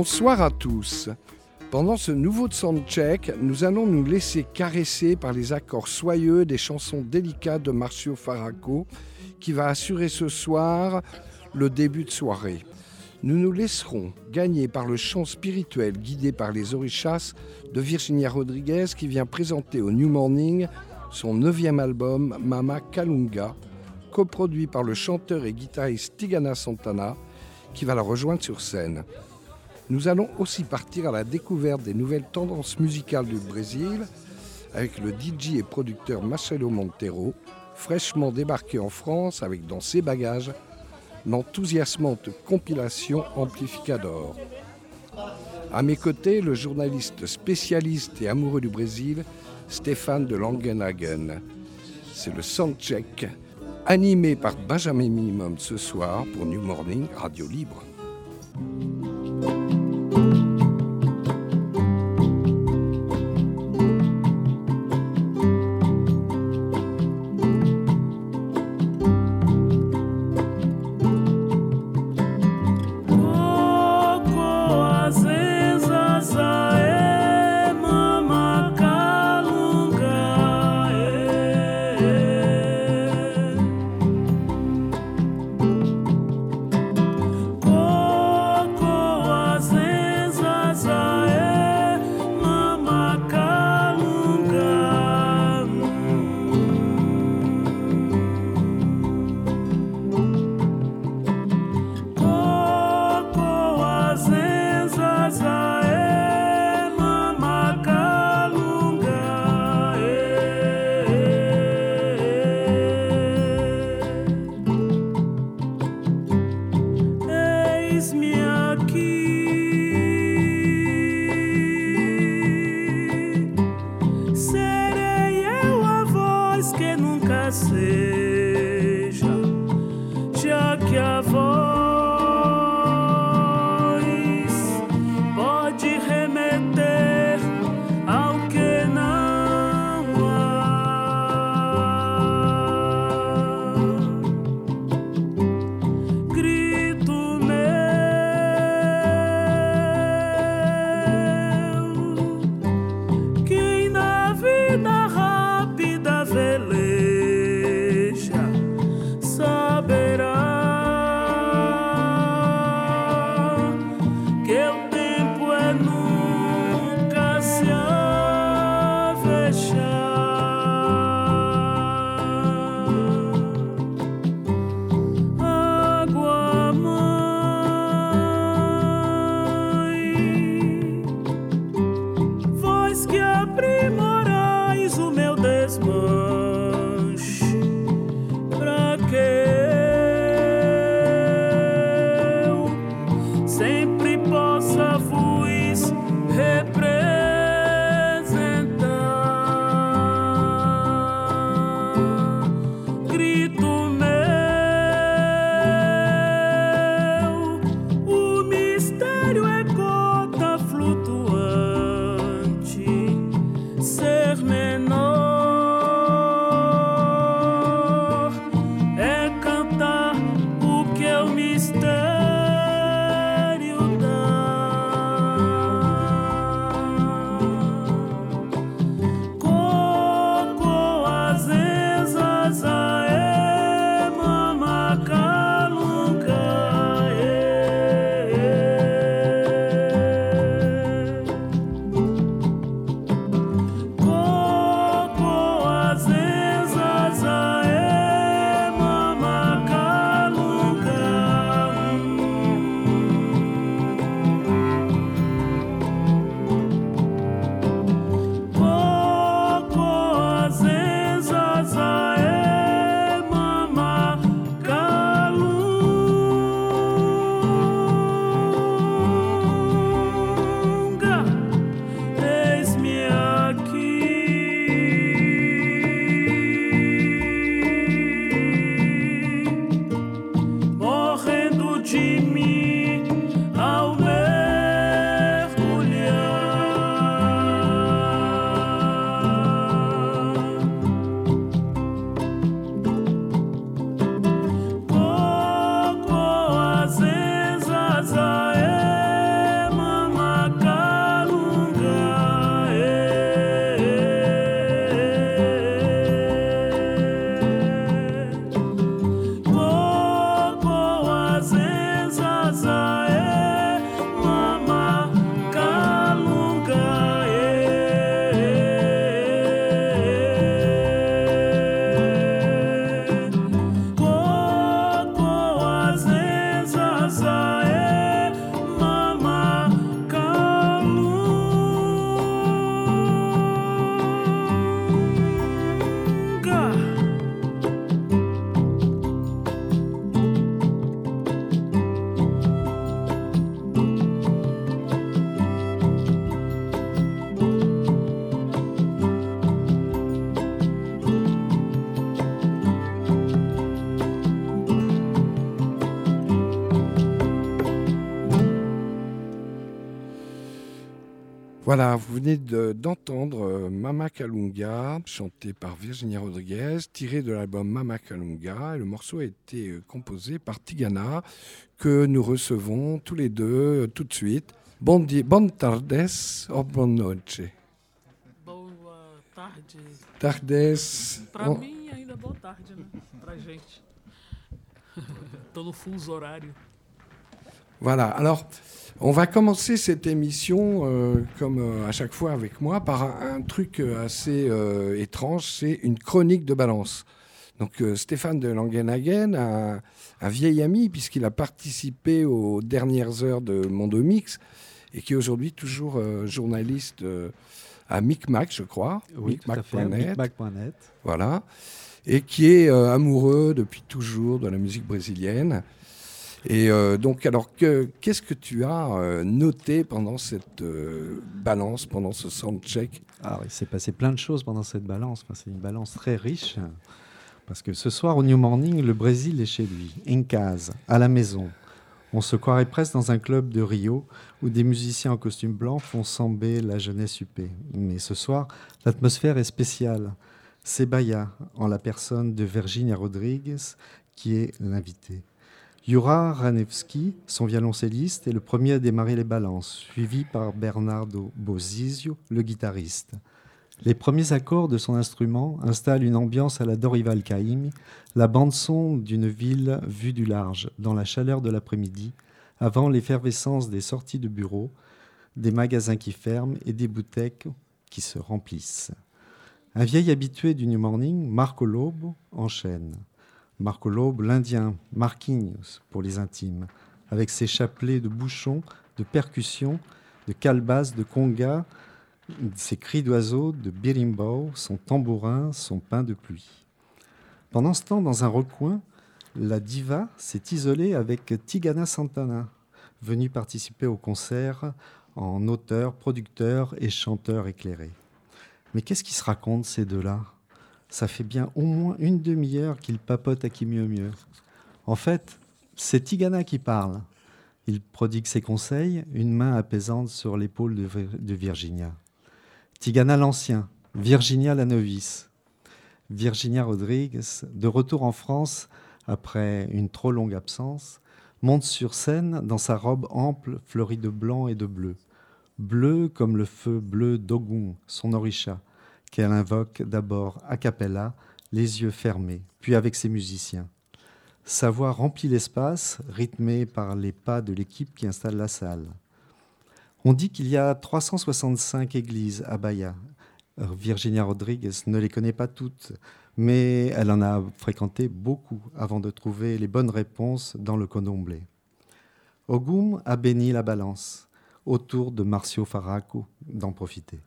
Bonsoir à tous. Pendant ce nouveau soundcheck, nous allons nous laisser caresser par les accords soyeux des chansons délicates de Marcio Faraco qui va assurer ce soir le début de soirée. Nous nous laisserons gagner par le chant spirituel guidé par les orishas de Virginia Rodriguez qui vient présenter au New Morning son neuvième album Mama Kalunga, coproduit par le chanteur et guitariste Tigana Santana qui va la rejoindre sur scène. Nous allons aussi partir à la découverte des nouvelles tendances musicales du Brésil avec le DJ et producteur Marcelo Montero, fraîchement débarqué en France avec dans ses bagages l'enthousiasmante compilation Amplificador. À mes côtés, le journaliste spécialiste et amoureux du Brésil, Stéphane de Langenhagen. C'est le soundcheck animé par Benjamin Minimum ce soir pour New Morning Radio Libre. Voilà, vous venez d'entendre euh, Mama Kalunga, chanté par Virginia Rodriguez, tiré de l'album Mama Kalunga. Et le morceau a été euh, composé par Tigana, que nous recevons tous les deux euh, tout de suite. Bon di bonne tardes ou bonne noche. Boa tarde. Tardes. Para mim ainda boa tarde, né? Pra gente. Tô no fuso horário. Voilà, alors on va commencer cette émission, euh, comme euh, à chaque fois avec moi, par un, truc euh, assez étrange, c'est une chronique de balance. Donc Stéphane de Langenhagen, un, un vieil ami, puisqu'il a participé aux dernières heures de Mondomix, et qui est aujourd'hui toujours journaliste à Micmac, je crois. Oui, Micmac.net. Voilà. Et qui est amoureux depuis toujours de la musique brésilienne. Et euh, donc, alors, qu'est-ce que tu as euh, noté pendant cette euh, balance, pendant ce soundcheck? Alors, il s'est passé plein de choses pendant cette balance. C'est une balance très riche. Parce que ce soir, au New Morning, le Brésil est chez lui, en case, à la maison. On se croirait presque dans un club de Rio où des musiciens en costume blanc font samber la jeunesse huppée. Mais ce soir, l'atmosphère est spéciale. C'est Baya, en la personne de Virginia Rodriguez, qui est l'invité. Jura Ranewski, son violoncelliste, est le premier à démarrer les balances, suivi par Bernardo Bosizio, le guitariste. Les premiers accords de son instrument installent une ambiance à la Dorival Caymmi, la bande-son d'une ville vue du large, dans la chaleur de l'après-midi, avant l'effervescence des sorties de bureaux, des magasins qui ferment et des bouteilles qui se remplissent. Un vieil habitué du New Morning, Marco Lobo, enchaîne. Marco Loeb, l'Indien Marquinhos pour les intimes, avec ses chapelets de bouchons, de percussions, de calbas, de conga, ses cris d'oiseaux, de birimbau, son tambourin, son pain de pluie. Pendant ce temps, dans un recoin, la diva s'est isolée avec Tigana Santana, venu participer au concert en auteur, producteur et chanteur éclairé. Mais qu'est-ce qui se raconte ces deux-là? Ça fait bien au moins une demi-heure qu'il papote à qui mieux mieux. En fait, c'est Tigana qui parle. Il prodigue ses conseils, une main apaisante sur l'épaule de, Virginia. Tigana l'ancien, Virginia la novice. Virginia Rodriguez, de retour en France après une trop longue absence, monte sur scène dans sa robe ample fleurie de blanc et de bleu. Bleu comme le feu bleu d'Ogun, son orisha, qu'elle invoque d'abord a cappella, les yeux fermés, puis avec ses musiciens. Sa voix remplit l'espace, rythmée par les pas de l'équipe qui installe la salle. On dit qu'il y a 365 églises à Bahia. Virginia Rodriguez ne les connaît pas toutes, mais elle en a fréquenté beaucoup avant de trouver les bonnes réponses dans le condomblé. Ogum a béni la balance, autour de Marcio Faraco d'en profiter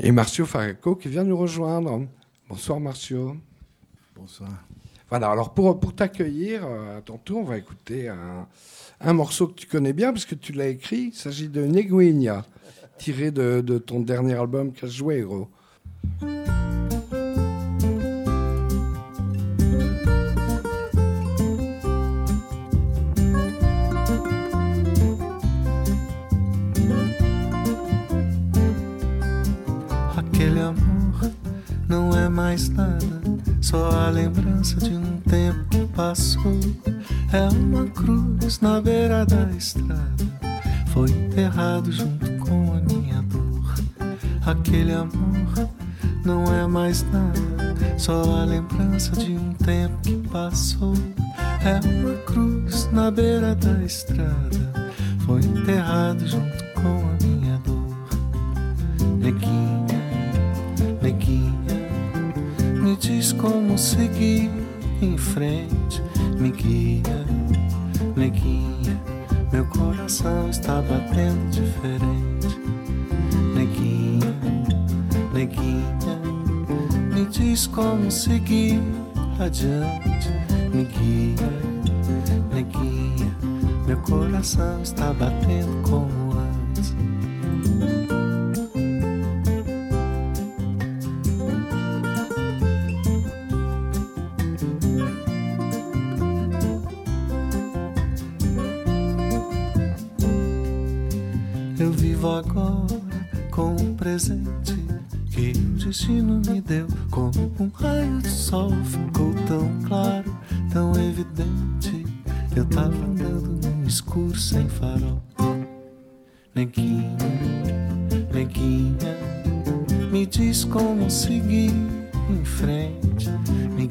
et Marcio Faraco qui vient nous rejoindre. Bonsoir Marcio. Bonsoir. Voilà, alors pour, pour t'accueillir, euh, à ton tour, on va écouter un, un, morceau que tu connais bien, puisque tu l'as écrit. Il s'agit de Neguinha, tiré de, de ton dernier album Cajueiro. Mais nada, só a lembrança de um tempo que passou. É uma cruz na beira da estrada, foi enterrado junto com a minha dor. Aquele amor não é mais nada, só a lembrança de um tempo que passou. É uma cruz na beira da estrada, foi enterrado junto com a minha diz como seguir em frente, me guia, neguinha. Meu coração está batendo diferente, neguinha, neguinha. Me diz como seguir adiante, me guia, neguinha. Meu coração está batendo como Eu presente que o destino me deu. Como um raio de sol ficou tão claro, tão evidente. Eu tava andando num escuro sem farol. Neguinha, neguinha, me diz como seguir em frente. Me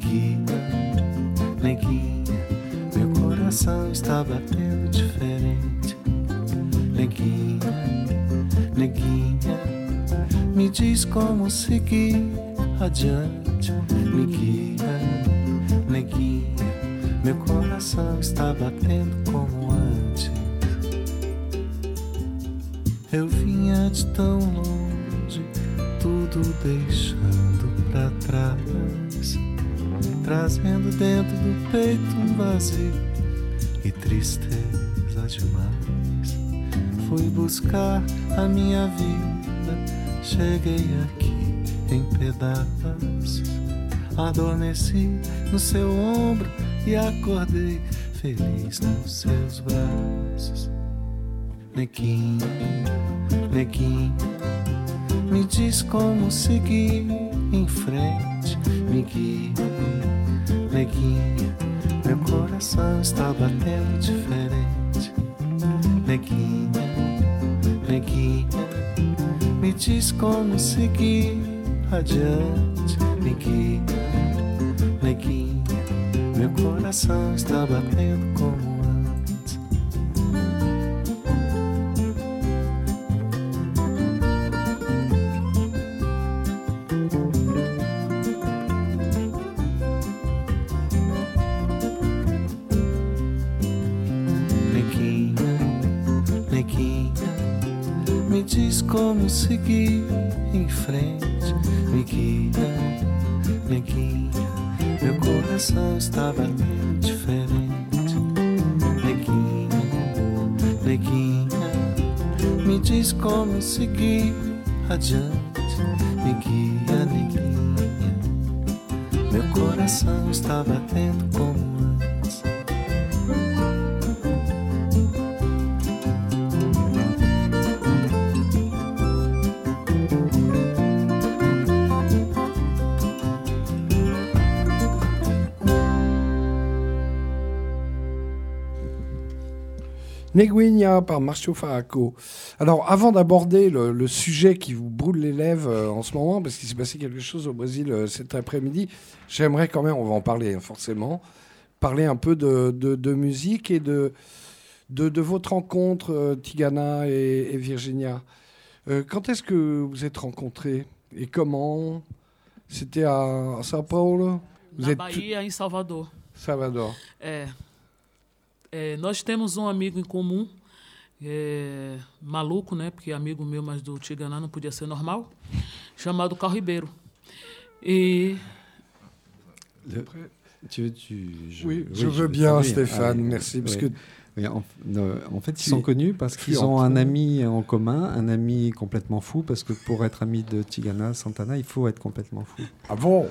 diz como seguir adiante. Me guia, neguinha, meu coração está batendo como antes. Eu vinha de tão longe, tudo deixando pra trás, trazendo dentro do peito um vazio e tristeza demais. Fui buscar a minha vida, cheguei aqui em pedaços. Adormeci no seu ombro e acordei feliz nos seus braços. Neguinha, neguinha, me diz como seguir em frente. Me guia, neguinha, meu coração está batendo diferente. Neguinha, neguinha, me diz como seguir adiante. Me guia, neguinha, meu coração está batendo como me diz como seguir em frente. Me guia, neguinha, meu coração está batendo diferente. Neguinha, neguinha, me diz como seguir adiante. Me guia, neguinha, meu coração está batendo como Neguinha par Marcio Faraco. Alors, avant d'aborder le, le sujet qui vous brûle les lèvres euh, en ce moment, parce qu'il s'est passé quelque chose au Brésil euh, cet après-midi, j'aimerais quand même, on va en parler hein, forcément, parler un peu de, de- de musique et de, de, de votre rencontre, euh, Tigana et, et Virginia. Euh, quand est-ce que vous êtes rencontrés et comment? C'était à, à São Paulo? Vous Na êtes Bahia, em Salvador. Salvador. É, é, nós temos um amigo em comum, é, maluco, né? Porque amigo meu, mas do Tiganá não podia ser normal, chamado Carl Ribeiro. E Le- tu veux, tu, je- Oui, je veux bien, oui, Stéphane, ah, merci. Parce que en, en fait, ils sont connus parce qu'ils ont un ami en commun, un ami complètement fou, parce que pour être ami de Tigana Santana, il faut être complètement fou. Ah bon?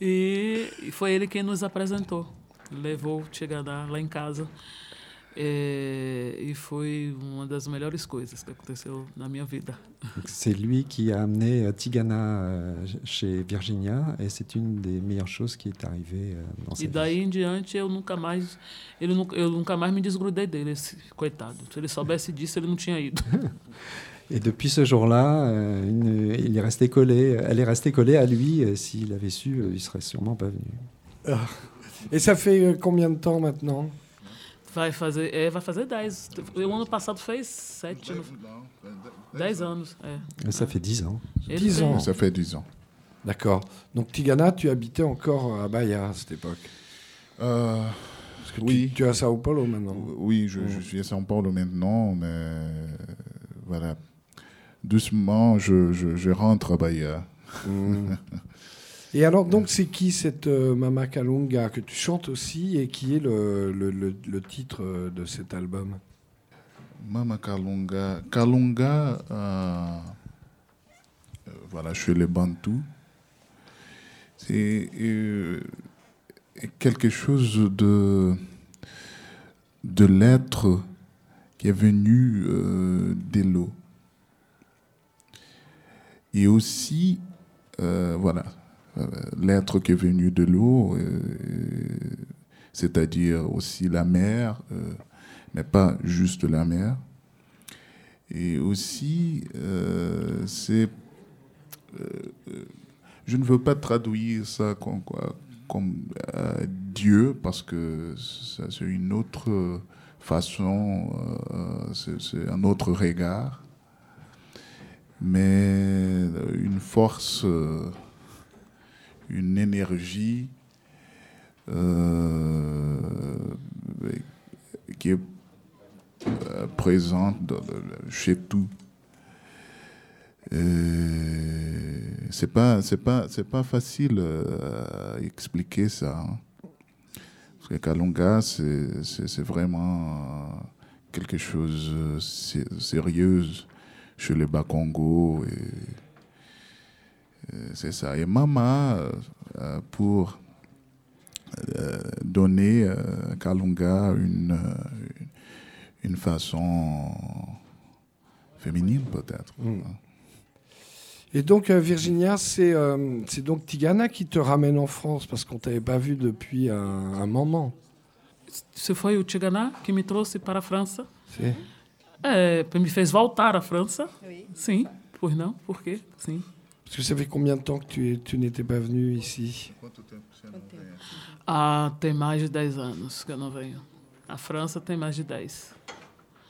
E, e foi ele quem nos apresentou. Levou o Tiganá lá em casa. É, e foi uma das melhores coisas que aconteceu na minha vida. C'est lui qui a amené euh, Tigana euh, chez Virginia, et c'est une des meilleures choses qui est arrivée euh, dans sa E daí em diante eu nunca mais ele nunca, eu nunca mais me desgrudei dele, esse coitado. Se ele soubesse disso, ele não tinha ido. Et depuis ce jour-là, euh, il est resté collé, elle est restée collée à lui. S'il avait su, il serait sûrement pas venu. Et ça fait euh, combien de temps maintenant Vai fazer, é, vai fazer 10. O ano passado fez 7, no- 10 anos. É. Ça fait dix ans. Ele 10 tem- ans. Ça fait 10 ans. D'accord. Donc Tigana, tu habitais encore à Bahia à cette époque Euh, Parce que Oui. tu, tu es à Sao Paulo maintenant. oui, je, je suis à São Paulo maintenant, mais voilà. Doucement, je, je, je rentre à Bahia. Mm. Et alors, donc, c'est qui cette euh, Mama Kalunga que tu chantes aussi et qui est le, titre euh, de cet album? Mama Kalunga. Kalunga, euh, voilà, je suis le Bantou. C'est quelque chose de, de l'être qui est venu euh, d'Elo. Et aussi, voilà, l'être qui est venu de l'eau, euh, c'est-à-dire aussi la mer, euh, mais pas juste la mer. Et aussi, euh, c'est. euh, euh, je ne veux pas traduire ça comme, euh, Dieu, parce que c'est une autre façon, euh, c'est un autre regard. Mais euh, une force, euh, une énergie euh, qui est euh, présente chez tout. C'est pas c'est pas c'est pas facile euh, à expliquer ça hein. parce que Kalunga c'est vraiment quelque chose de sé- sérieux chez les euh, c'est ça et Mama euh, euh, pour euh, donner euh, à Kalunga une euh, une façon féminine peut-être Mm. Et donc, euh, Virginia, c'est euh, c'est donc Tigana qui te ramène en France parce qu'on t'avait pas vu depuis un, un moment. Foi o Tigana que me trouxe para a França. C'est- É, me fez voltar à França. Oui. Sim, pois não? Por quê? Sim. Parce que ça fait combien de temps que tu, tu n'étais pas venu ici Ah, tem mais de 10 anos que eu não venho. A França tem mais de 10.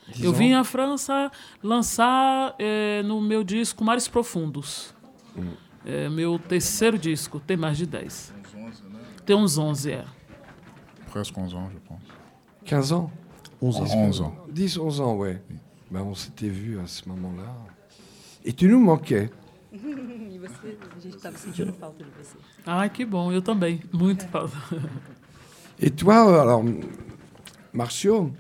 Dix Eu vim à França lançar eh, no meu disco Mares Profundos. É, meu terceiro disco, tem mais de 10. Tem uns 11, é. presque 11 ans je pense 15 ans 11 ans. 11 ans 10, 11 ans, ouais. Ben, on s'était vu à ce moment-là. Et tu nous manquais. E você, a gente estava sentindo falta de você. Ai, que bom, eu também. Muito falta. Et toi, euh, alors, Marcio,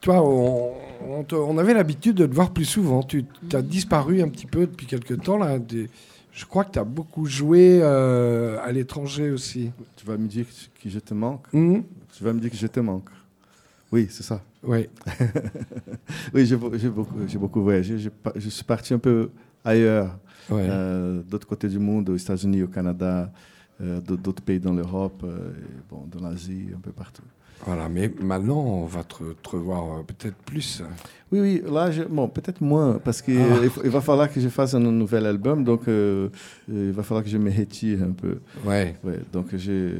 toi, on, on te- on avait l'habitude de te voir plus souvent. Tu as disparu un petit peu depuis quelques temps. Là. Des- je crois que tu as beaucoup joué euh, à l'étranger aussi. Tu vas me dire que- je te manque Mhm. Tu vas me dire que je te manque Oui, c'est ça. Ouais. Oui, j'ai beau- j'ai beaucoup, beaucoup voyagé. Je suis parti un peu ailleurs, ouais. euh, d'autre côté du monde, aux États-Unis, au Canada, euh, d'autres pays dans l'Europe, euh, bon, dans l'Asie, un peu partout. Voilà, mais maintenant, on va te, te revoir euh, peut-être plus. Oui, oui, là, je- bon, peut-être moins, parce qu'il Ah. il va falloir que je fasse un nouvel album, donc euh, il va falloir que je me retire un peu. Ouais. Ouais, donc j'ai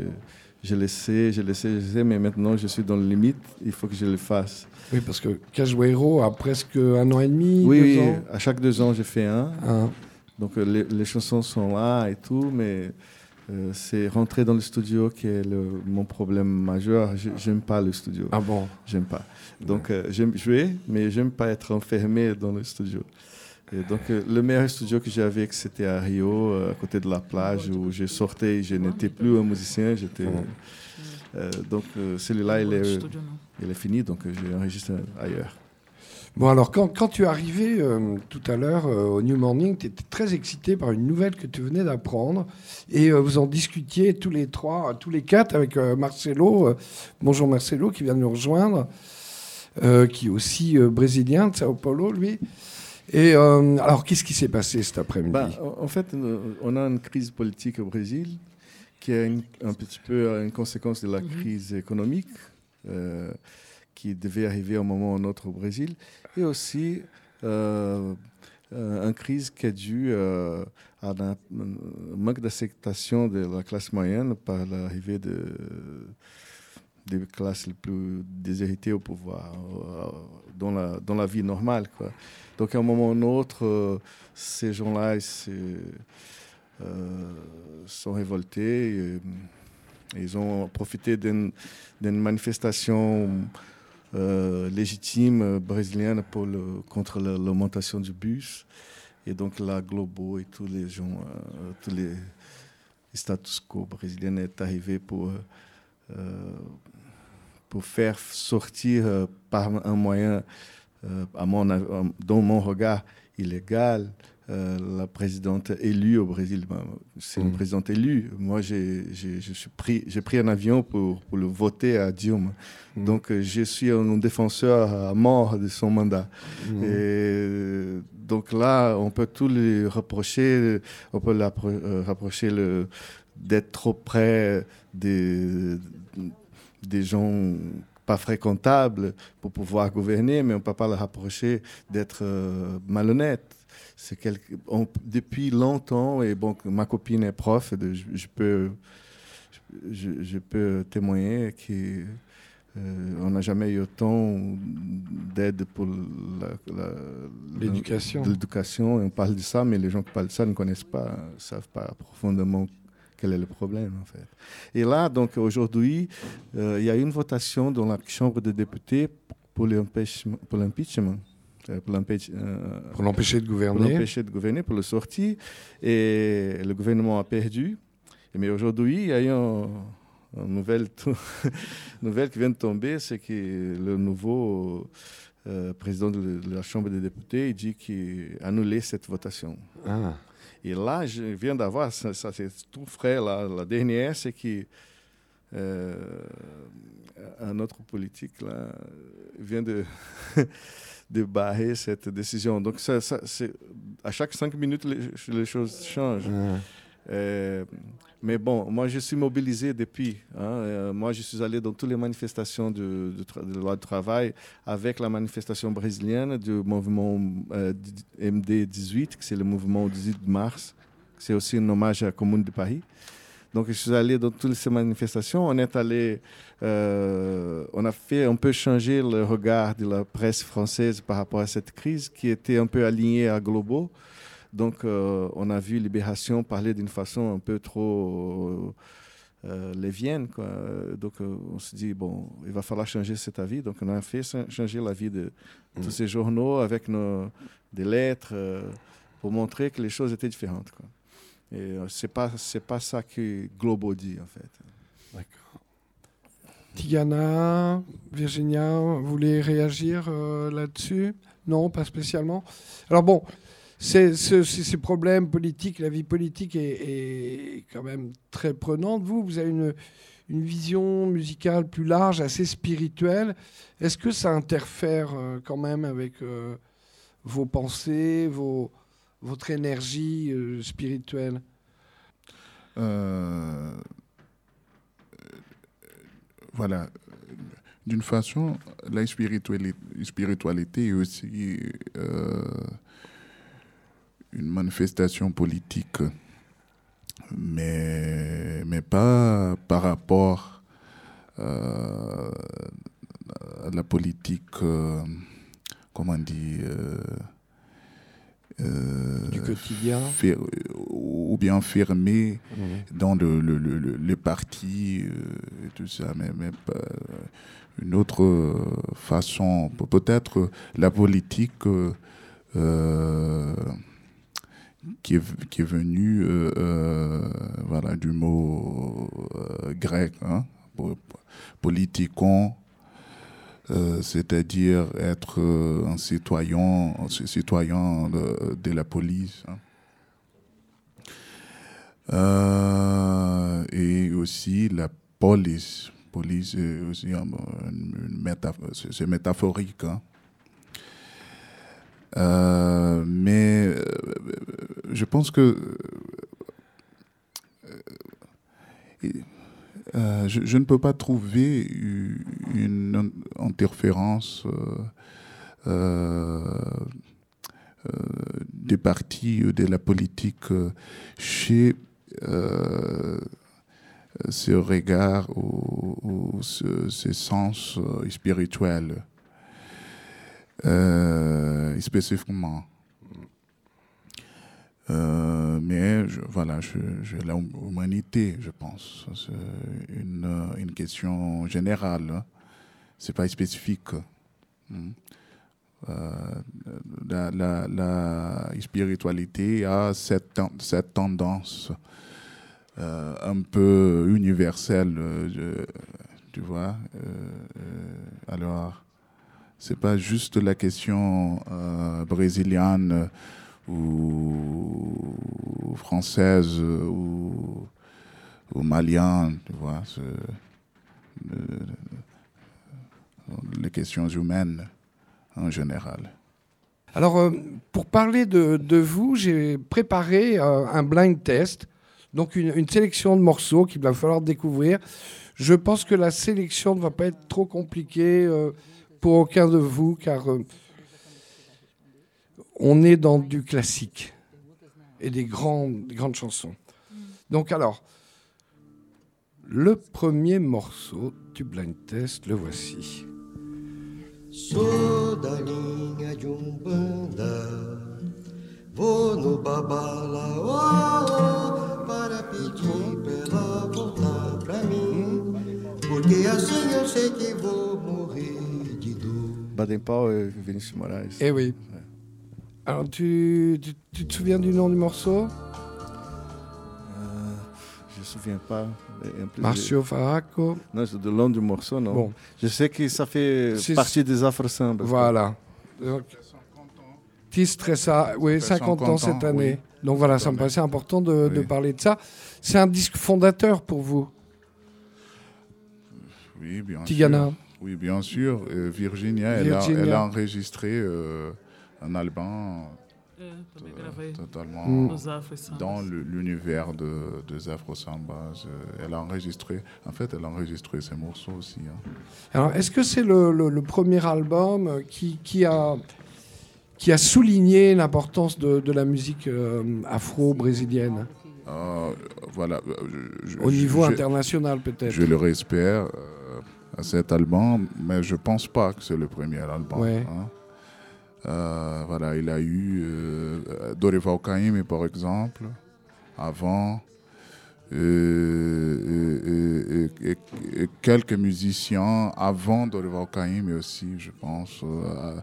j'ai laissé, j'ai laissé, j'ai laissé, mais maintenant je suis dans le limite, il faut que je le fasse. Oui, parce que Cajuero a presque un an et demi, Oui, deux oui, ans. à chaque deux ans, je fais un. Hein. Donc euh, les, les chansons sont là et tout, mais euh, c'est rentrer dans le studio qui est le- mon problème majeur. Je- J'aime pas le studio, Ah bon? J'aime pas. Donc euh, j'aime jouer, mais j'aime pas être enfermé dans le studio. Et donc euh, le meilleur studio que j'avais, c'était à Rio, euh, à côté de la plage, où je sortais, je n'étais plus un musicien, j'étais. euh, donc euh, celui-là, il est, il est fini, donc j'ai enregistré ailleurs. Bon, alors, quand, quand tu es arrivé euh, tout à l'heure euh, au New Morning, tu étais très excité par une nouvelle que tu venais d'apprendre. Et euh, vous en discutiez tous les trois, tous les quatre, avec Marcelo. bonjour Marcelo, qui vient de nous rejoindre, qui est aussi brésilien de Sao Paulo, lui. Et alors, qu'est-ce qui s'est passé cet après-midi? Bah, en fait, on a une crise politique au Brésil qui est une- un petit peu une conséquence de la crise économique qui devait arriver à un moment ou à un autre au Brésil, et aussi euh, euh, une crise qui est due euh, à un manque d'acceptation de la classe moyenne par l'arrivée de des classes les plus déshéritées au pouvoir euh, dans la, dans la vie normale. Donc à un moment ou un autre, ces gens-là euh, sont révoltés. et, ils ont profité d'une manifestation euh, légitime euh, brésilienne pour contre la- l'augmentation du bus. Et donc la Globo et tous les gens, euh, tous les status quo brésiliens est arrivé pour, pour faire sortir par un moyen, à mon, dans mon regard, illégal, euh, la présidente élue au Brésil. Ben, c'est une Mm. présidente élue. Moi, j'ai pris, un avion pour, pour le voter à Dilma. Mm. Donc, euh, je suis un défenseur à mort de son mandat. Mhm. Et donc là, on peut tout lui reprocher. On peut la euh, rapprocher d'être trop près des, des gens pas fréquentables pour pouvoir gouverner, mais on ne peut pas le rapprocher d'être euh, malhonnête. C'est quelque- on- depuis longtemps, et bon, ma copine est prof, de- je, je peux, je, je peux témoigner que euh, on n'a jamais eu autant d'aide pour L'éducation. l'éducation. On parle de ça, mais les gens qui parlent de ça ne connaissent pas, ne savent pas profondément quel est le problème en fait. Et là, donc aujourd'hui, euh, il y a eu une votation dans la Chambre des députés pour l'impeachment. Euh, Pour euh, Pour l'empêcher de pour gouverner. l'empêcher de gouverner, pour le sortir. Et le gouvernement a perdu. Mais aujourd'hui, il y a eu un, une nouvelle, nouvelle qui vient de tomber, c'est que le nouveau euh, président de, la Chambre des députés il dit qu'il annulé cette votation. Ah. Et là, je viens d'avoir, ça, ça, c'est tout frais, là, la dernière, c'est que euh, un autre politique là, vient de, de barrer cette décision. Donc, ça, à chaque cinq minutes, les, les choses changent. Euh, mais bon, moi, je suis mobilisé depuis. hein. Euh, moi, je suis allé dans toutes les manifestations de, de, loi de travail avec la manifestation brésilienne du mouvement euh, MD18, que c'est le mouvement 18 mars. C'est aussi un hommage à la Commune de Paris. Donc, je suis allé dans toutes ces manifestations. On est allé, euh, on a fait un peu changer le regard de la presse française par rapport à cette crise qui était un peu alignée à Globo. Donc, euh, on a vu Libération parler d'une façon un peu trop euh, lévienne. Quoi. Donc, euh, on se dit, bon, il va falloir changer cet avis. Donc, on a fait cha- changer l'avis de tous ces journaux avec nos, des lettres pour montrer que les choses étaient différentes. Quoi. Et euh, c'est pas c'est pas ça que Globo dit, en fait. D'accord. Tigana, Virginia, vous voulez réagir euh, là-dessus? Non, pas spécialement. Alors bon, ces ces problèmes politiques, la vie politique est, est quand même très prenante. Vous, vous avez une, une vision musicale plus large, assez spirituelle. Est-ce que ça interfère euh, quand même avec euh, vos pensées, vos, votre énergie euh, spirituelle? Euh, voilà. D'une façon, la spiritualité, est aussi euh, une manifestation politique, mais, mais pas par rapport euh, à la politique, euh, comment euh, euh, du quotidien fer- ou bien fermé Mhm. dans le, le, le, le- les partis euh, et tout ça, mais, mais pas une autre euh, façon. Pe- Peut-être la politique euh, euh, qui, est, qui est venue euh, euh, voilà, du mot euh, grec, hein, po- euh, c'est-à-dire être euh, un citoyen, citoyen de, la police. hein. Euh, et aussi la police. Police est aussi c'est métaphorique. hein. Mais je pense que je, ne peux pas trouver une interférence euh, euh, euh, des partis de la politique chez ce regard ou, ce, sens spirituel spécifiquement. Mais voilà, je, je, la humanité, je pense. C'est une, une question générale. C'est pas spécifique. Hmm. Euh, la, spiritualité a cette, ten- cette tendance euh, un peu universelle, euh, tu vois. Euh, alors, c'est pas juste la question brésilienne ou française ou, ou malienne, tu vois. Les questions humaines en général. Alors, euh, pour parler de, de vous, j'ai préparé euh, un blind test, donc une, sélection de morceaux qu'il va falloir découvrir. Je pense que la sélection ne va pas être trop compliquée euh, pour aucun de vous, car on est dans du classique et des, grands, des grandes chansons. Donc alors, le premier morceau du blind test, le voici. Sou da linha de Umbanda. Vou no Babalaô Para pedir pra ela voltar pra mim. Porque assim eu sei que vou morrer de dor. Baden-Powell et Vinicius Moraes. Eh oui. Alors, tu, tu, tu te souviens du nom du morceau je me souviens pas. Marcio Faraco. je- Non, c'est de long du morceau, non? Bon, Je sais que ça fait partie des afro-samba. voilà. Donc, Tis Tressa, oui, 50 ans 50 cette année. oui. Donc voilà, ça me paraissait important de, parler de ça. C'est un disque fondateur pour vous, Oui, bien Tigana. sûr. Oui, bien sûr. Euh, Virginia, elle a- Virginia. Elle, a, enregistré euh, un album totalement Mm. nos Afro Sambas. dans l'univers de, des Afro Sambas. Euh, Elle a enregistré, en fait, elle a enregistré ses morceaux aussi. hein. Alors, est-ce que c'est le, le- le premier album euh, qui, qui, a, qui a souligné l'importance de, de la musique euh, afro-brésilienne Euh, voilà. euh, je- Au niveau je- international, peut-être Je le respecte euh, à cet album, mais je pense pas que c'est le premier album. Ouais. hein. Euh, voilà, il a eu euh, Caymmi, par exemple, avant, euh, et, et- et- quelques musiciens avant Dorival Caymmi aussi, je pense. euh,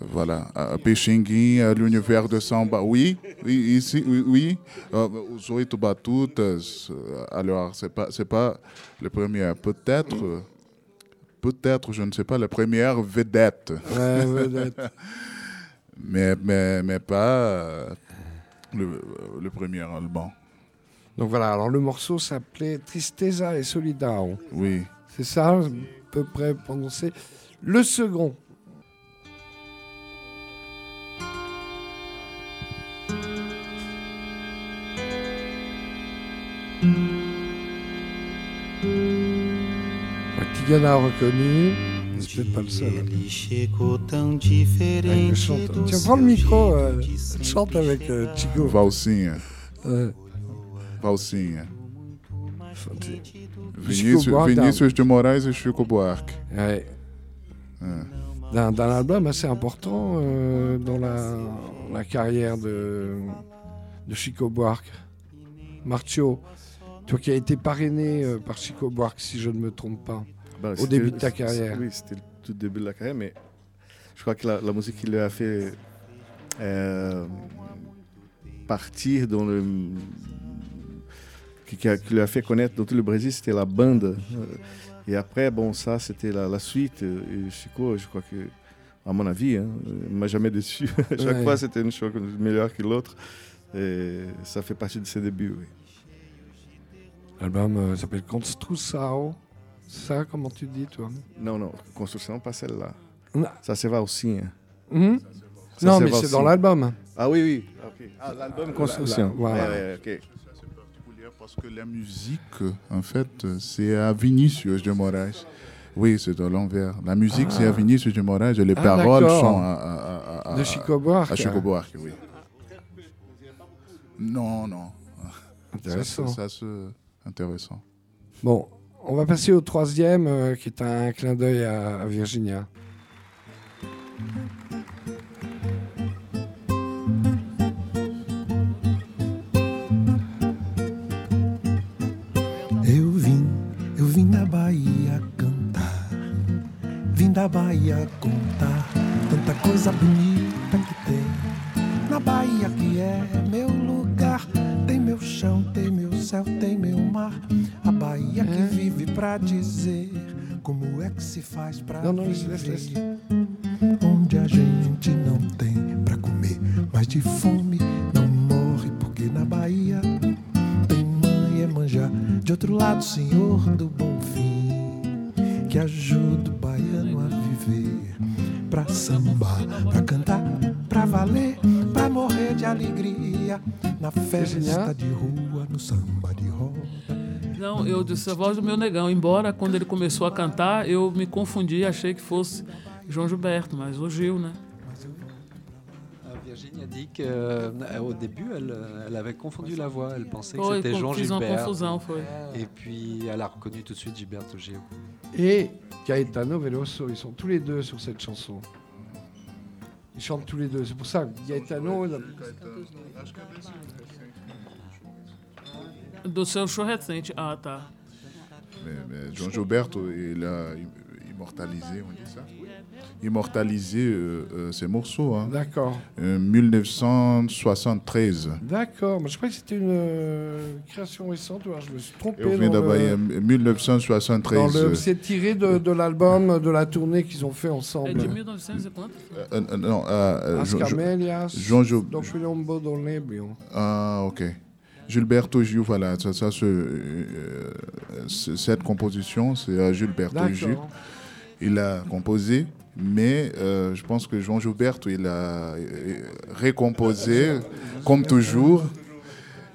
voilà, à Peixinguinha, à l'univers de samba, oui, oui, ici, oui, oui. Euh, os oito batutas, euh, alors c'est pas, pas le premier, peut-être, euh, peut-être, je ne sais pas, la première vedette, Ouais, vedette. mais, mais, mais pas euh, le, le premier album. Donc voilà, alors le morceau s'appelait Tristeza et Solidao. Oui, C'est ça, à peu près prononcé. Le second. Ouais, Tigana a reconnu, mais c'est peut-être pas le seul. Il diferente chante. Tiens, prends le micro, euh, chante avec euh, Chico. Valsinha, Ouais. Valsinha. Vinícius, Vinícius de Moraes et Chico Buarque. Ouais. Hein. D'un d'un album assez important euh, dans la, la carrière de, de Chico Buarque. Marcio, toi qui as été parrainé euh, par Chico Buarque, si je ne me trompe pas. Bah, Au début de ta carrière. Oui, c'était le tout début de la carrière, mais je crois que la, la musique qu'il lui a fait euh, partir dans le. Qui, qui a- qui lui a fait connaître dans tout le Brésil, c'était la bande. Euh, Et après, bon, ça, c'était la, la suite. Et Chico, je crois que, à mon avis, hein, il m'a jamais déçu. Chaque Ouais. fois, c'était une chose meilleure que l'autre. Et ça fait partie de ses débuts, oui. L'album euh, s'appelle Construção. Ça, comment tu dis, toi? Non, non, construction, pas celle-là. Non. Ça, c'est Valsinha. Mhm. Ça, Non, c'est mais c'est dans l'album. Ah oui, oui. Ah, l'album Construction. la- voilà. Ouais, ouais, ok. particulière parce que la musique, en fait, c'est à Vinicius de Moraes. Oui, c'est à l'envers. La musique, c'est à Vinicius de Moraes et les Ah, paroles sont à, à- à- à- De Chico Buarque. à Chico Buarque, oui. Non, non. Ça, Intéressant. ça, c'est intéressant. Bon, on va passer au troisième, euh, qui est un clin d'œil à, à Virginia. Eu vim, eu vim da Bahia cantar, vim da Bahia contar tanta coisa bonita que tem. Na Bahia que é meu lugar, tem meu chão, tem céu tem meu mar, a Bahia que é. vive pra dizer como é que se faz pra não, não, viver. Onde a gente não tem pra comer, mas de fome não morre, porque na Bahia tem mãe é manjar. De outro lado, Senhor do Bom Fim, que ajuda o baiano a viver. Pra sambar, pra cantar, pra valer, pra morrer de alegria na festa de rua Não, eu disse a voz do meu negão. Embora quando ele começou a cantar, eu me confundi, achei que fosse João Gilberto, mas o Gil, né? Euh, Virginie a dit qu'au début, elle, elle avait confondu la voix. Elle pensait que c'était Jean Gilbert. Et puis, elle a reconnu tout de suite Gilberto Gil. Et Gaetano Veloso, ils sont tous les deux sur cette chanson. Ils chantent tous les deux. C'est pour ça que Gaetano. Do seu show recente. Ah, tá. Mais, mais Jean Gilberto, il a immortalisé, on dit ça? Immortalisé euh, euh, ses morceaux. Hein. D'accord. Euh, 1973. D'accord. Mais je crois que c'était une euh, création récente. ou alors je me suis trompé. Et on vient dans le- d'abord, 1973. dans le- euh, C'est tiré de, de l'album, de la tournée qu'ils ont fait ensemble. De 1900 e quanto? euh, euh, non, euh, euh, As Camélias, Jean Gil- do Quilombo do Lébio. Ah, ok. Gilberto Gil, voilà, ça, ça, ce- euh, ce- cette composition, c'est à Gilberto Gil. Il a composé, mais euh, je pense que Jean Gilberto, il a euh, récomposé, comme toujours.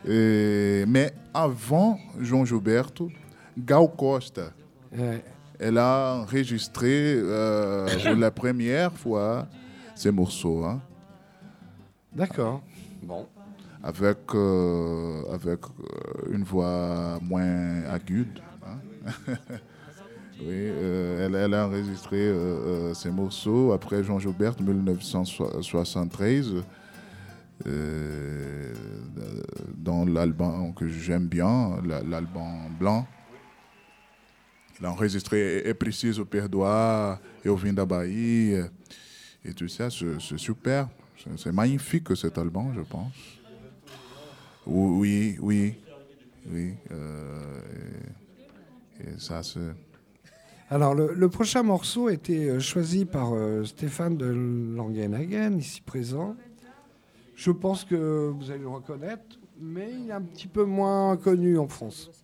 Et- mais avant Jean Gilberto, Gal Costa, Ouais. elle a enregistré euh, pour la première fois ces morceaux. hein. D'accord. Bon. Avec, euh, avec euh, une voix moins aiguë. hein. euh, elle, a enregistré ces morceaux après Jean Joubert 1973 euh, dans l'album que j'aime bien, la- l'album blanc. Elle a enregistré É Preciso Perdoar, Eu Vim da Bahia, et tout ça, c'est super. C'est magnifique cet album, je pense. Oui, oui, oui. euh, et, ça, c'est. Alors, le, le prochain morceau a été euh, choisi par euh, Stéphane de Langenhagen, ici présent. Je pense que vous allez le reconnaître, mais il est un petit peu moins connu en France.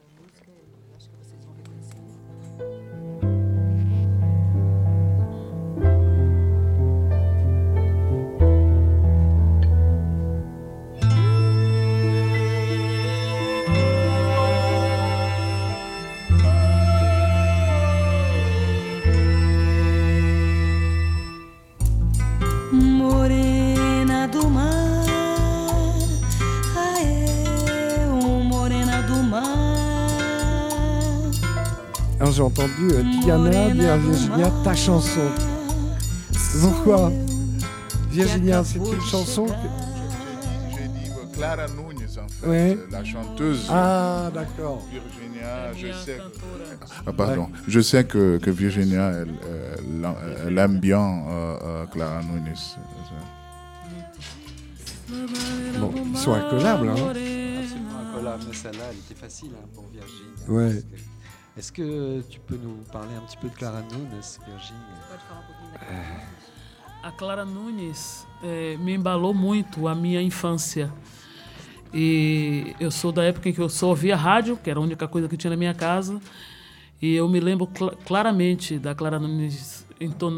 Entendu euh, à Virginia ta chanson. Pourquoi Virginia, c'est une chanson que... J'ai dit euh, Clara Nunes, en fait, Ouais. la chanteuse. Ah, d'accord. Virginia, je sais. Ah, pardon. Je sais que, que Virginia, elle, elle- elle aime bien euh, euh, Clara Nunes. Bon, ils sont incollables, hein. Absolument incollable, mais celle-là, elle était facile hein, pour Virginie. Ouais. Est-ce que tu peux nous parler un petit peu de Clara Nunes, Virginie A Clara Nunes eh, me embalou muito a minha infância. E eu sou da época em que eu só ouvia rádio, que era a única coisa que tinha na minha casa. E eu me lembro cl- claramente da Clara Nunes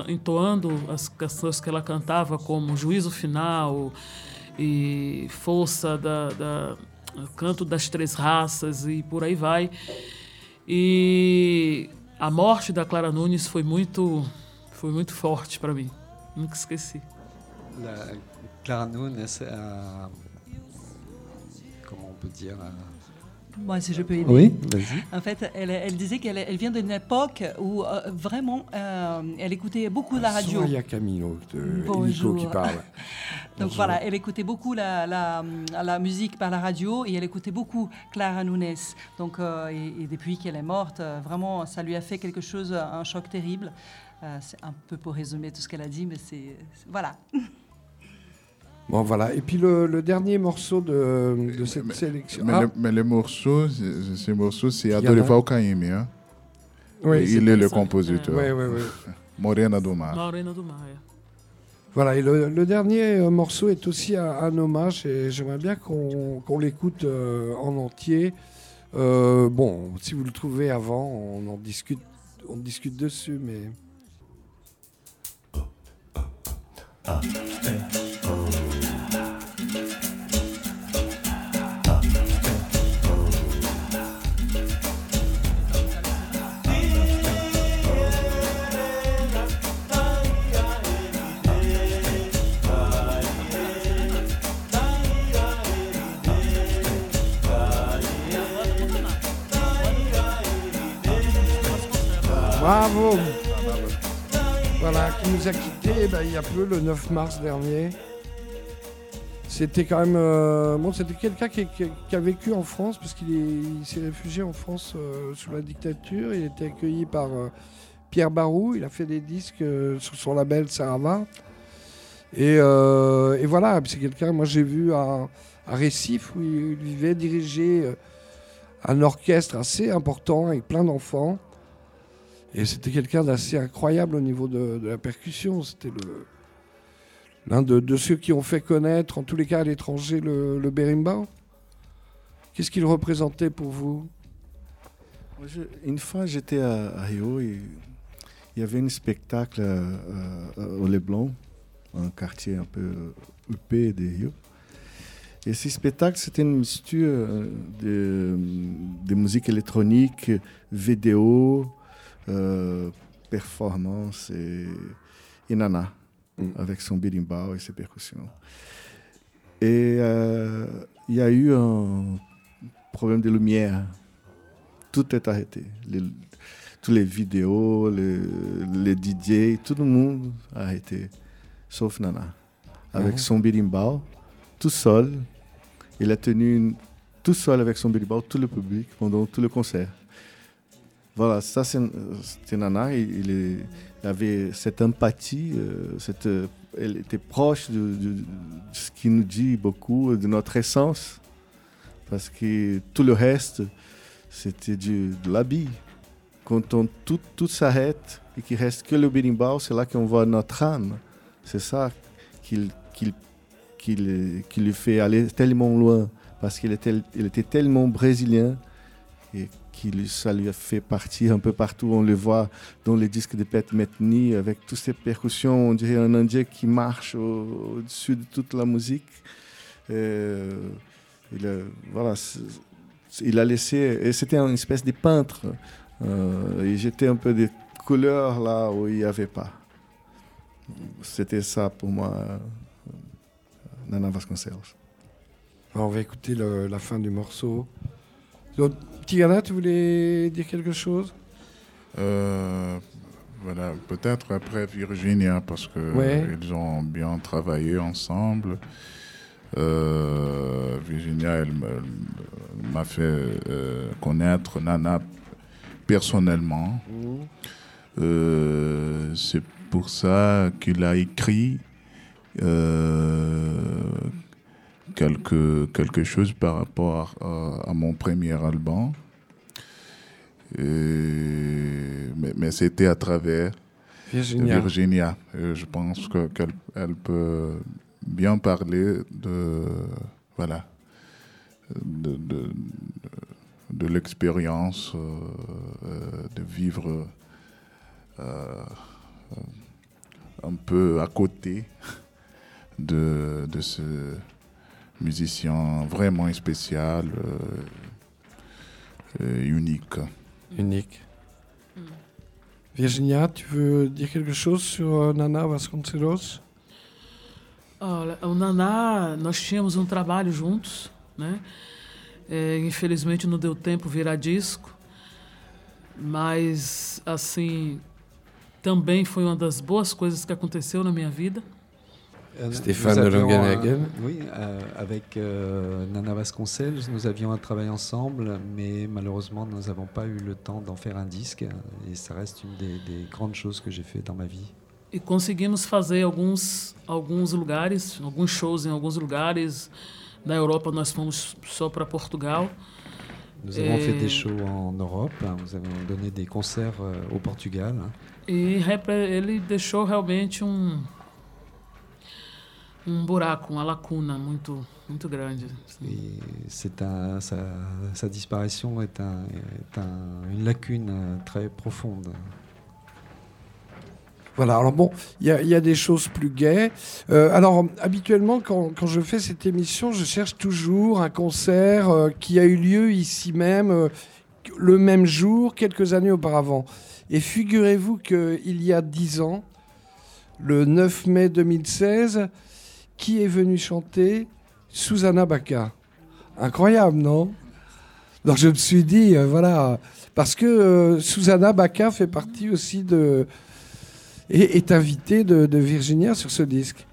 entoando as canções que ela cantava, como Juízo Final e Força da, da Canto das Três Raças e por aí vai. E a morte da Clara Nunes foi muito, foi muito forte para mim. Nunca esqueci. La- Clara Nunes a... Comment on peut dire a- Moi, si je peux aider. Oui, vas-y. En fait, elle, elle disait qu'elle elle vient d'une époque où euh, vraiment euh, elle écoutait beaucoup la radio. Soraya Camilo de. Illico qui parle. Donc voilà, elle écoutait beaucoup la, la, la musique par la radio et elle écoutait beaucoup Clara Nunes. Donc, euh, et, et depuis qu'elle est morte, euh, vraiment, ça lui a fait quelque chose, un choc terrible. Euh, c'est un peu pour résumer tout ce qu'elle a dit, mais c'est. Voilà. Bon, voilà. Et puis le, le dernier morceau de, de cette sélection. Mais, Ah, le- mais les morceaux, c'est- ces morceaux, c'est y en a. Adorival Caymmi. Hein? oui, il est le compositeur. ouais, ouais, ouais. Morena do Mar. Morena do Mar. Voilà, et le, dernier euh, morceau est aussi un, hommage et j'aimerais bien qu'on l'écoute euh, en entier. Euh, bon, si vous le trouvez avant, on en discute, on discute dessus, mais. Bravo Voilà, qui nous a quittés ben, il y a peu, le 9 mars dernier. C'était quand même. euh, bon, c'était quelqu'un qui, a vécu en France, parce qu'il est- il s'est réfugié en France euh, sous la dictature. Il était accueilli par euh, Pierre Barou. Il a fait des disques sur son label Sarava. Et, et voilà, c'est quelqu'un, moi j'ai vu à, à Récif, où il vivait, diriger un orchestre assez important avec plein d'enfants. Et c'était quelqu'un d'assez incroyable au niveau de, la percussion. C'était l'un de, ceux qui ont fait connaître, en tous les cas à l'étranger, le, le. Qu'est-ce qu'il représentait pour vous? Une fois, j'étais à, Rio et il y avait un spectacle euh, euh, au Leblon, un quartier un peu huppé de Rio. Et ce spectacle, c'était une mixture euh, de musique électronique, vidéo, euh, performance et, et nana, Mm. avec son berimbau et ses percussions. Et euh, il y a eu un problème de lumière. Tout est arrêté. Les, tous les vidéos, les, les DJ, tout le monde a arrêté, sauf Nana. Avec Mhm. son berimbau, tout seul. Il a tenu une- tout seul avec son berimbau, tout le public, pendant tout le concert. Voilà, ça c'est Nana. Il, avait cette empathie, euh, elle était proche de, de- de ce qui nous dit beaucoup de notre essence. Parce que tout le reste, c'était du- de l'habit. Quand on, tout, tout s'arrête et qu'il reste que le berimbau, c'est là qu'on voit notre âme. C'est ça qu'il qu'il qu'il- qui lui fait aller tellement loin. Parce qu'il était, tellement brésilien ça lui a fait partir un peu partout. On le voit dans les disques de Pet Metheny avec toutes ces percussions. On dirait un Indien qui marche au- au-dessus de toute la musique. Euh, il, a, voilà, il a laissé. C'était une espèce de peintre. Euh, il jetait un peu de couleurs là où il n'y avait pas. C'était ça pour moi, euh, Nana Vasconcelos. On va écouter la fin du morceau. Donc, Tigana, tu voulais dire quelque chose? Euh, voilà, peut-être après Virginia, parce que Ouais. ils ont bien travaillé ensemble. Euh, Virginia, elle m'a fait euh, connaître Nana personnellement. Euh, C'est pour ça qu'il a écrit quelque, quelque chose par rapport à, à mon premier album. Et- mais mais c'était à travers Virginia. Virginia. Et je pense que- qu'elle elle peut bien parler de voilà de, de, de l'expérience euh, euh, de vivre euh, un peu à côté de, de ce musicien vraiment spécial, euh, euh, unique. Unique. Virginia, tu veux dire quelque chose sur euh, Nana Vasconcelos Olha, o Naná, nós tínhamos um trabalho juntos, né? É, infelizmente não deu tempo virar disco, mas assim também foi uma das boas coisas que aconteceu na minha vida. Euh, Stéphane nous de avions Langenhagen. Oui, euh, avec euh, Nana Vasconcelos, nous avions un travail ensemble, mais malheureusement, nous n'avons pas eu le temps d'en faire un disque. Et ça reste une des, des grandes choses que j'ai fait dans ma vie. E conseguimos fazer alguns, alguns lugares, alguns shows em alguns lugares. Na Europa nós fomos só para Portugal. Nous avons Et- fait des shows en Europe, hein, nous avons donné des concerts euh, au Portugal. E repre- ele deixou realmente um, um buraco, uma lacuna muito, muito grande. Et c'est un, sa, sa disparition est, un, est un- une lacune très profonde. Voilà, alors bon, il y, a- il y a des choses plus gaies. Euh, alors, habituellement, quand, quand je fais cette émission, je cherche toujours un concert euh, qui a eu lieu ici même, euh, le même jour, quelques années auparavant. Et figurez-vous qu'il y a dix ans, le 9 mai 2016, qui est venu chanter Susanna Baca Incroyable, non? Donc je me suis dit, euh, voilà, parce que euh, Susanna Baca fait partie aussi de et est invitée de, de Virginia sur ce disque.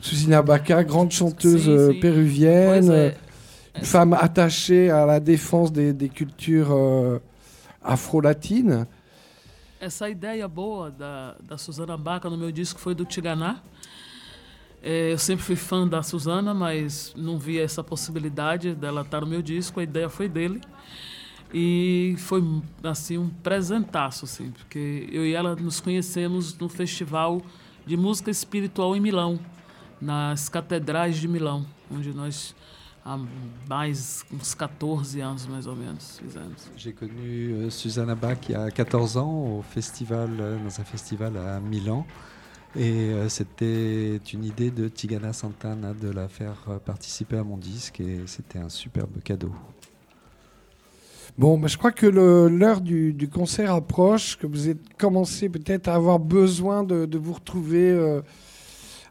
Susanna Baca, grande chanteuse euh, péruvienne, une femme attachée à la défense des, des cultures euh, afro-latines. Essa ideia boa da, Baca no meu disco foi do Tiganá. É, eu sempre fui fã da Suzana, mas não via essa possibilidade dela estar no meu disco. A ideia foi dele. E foi assim um presentaço, assim, porque eu e ela nos conhecemos no Festival de Música Espiritual em Milão, nas Catedrais de Milão, onde nós há mais uns 14 anos mais ou menos fizemos. J'ai connu euh, Susanna Bach il y a 14 ans au festival, euh, dans un festival à Milan. Et euh, c'était une idée de Tigana Santana de la faire euh, participer à mon disque et c'était un superbe cadeau. Bon, bah, je crois que l'heure du, du concert approche, que vous êtes commencé peut-être à avoir besoin de, vous retrouver euh,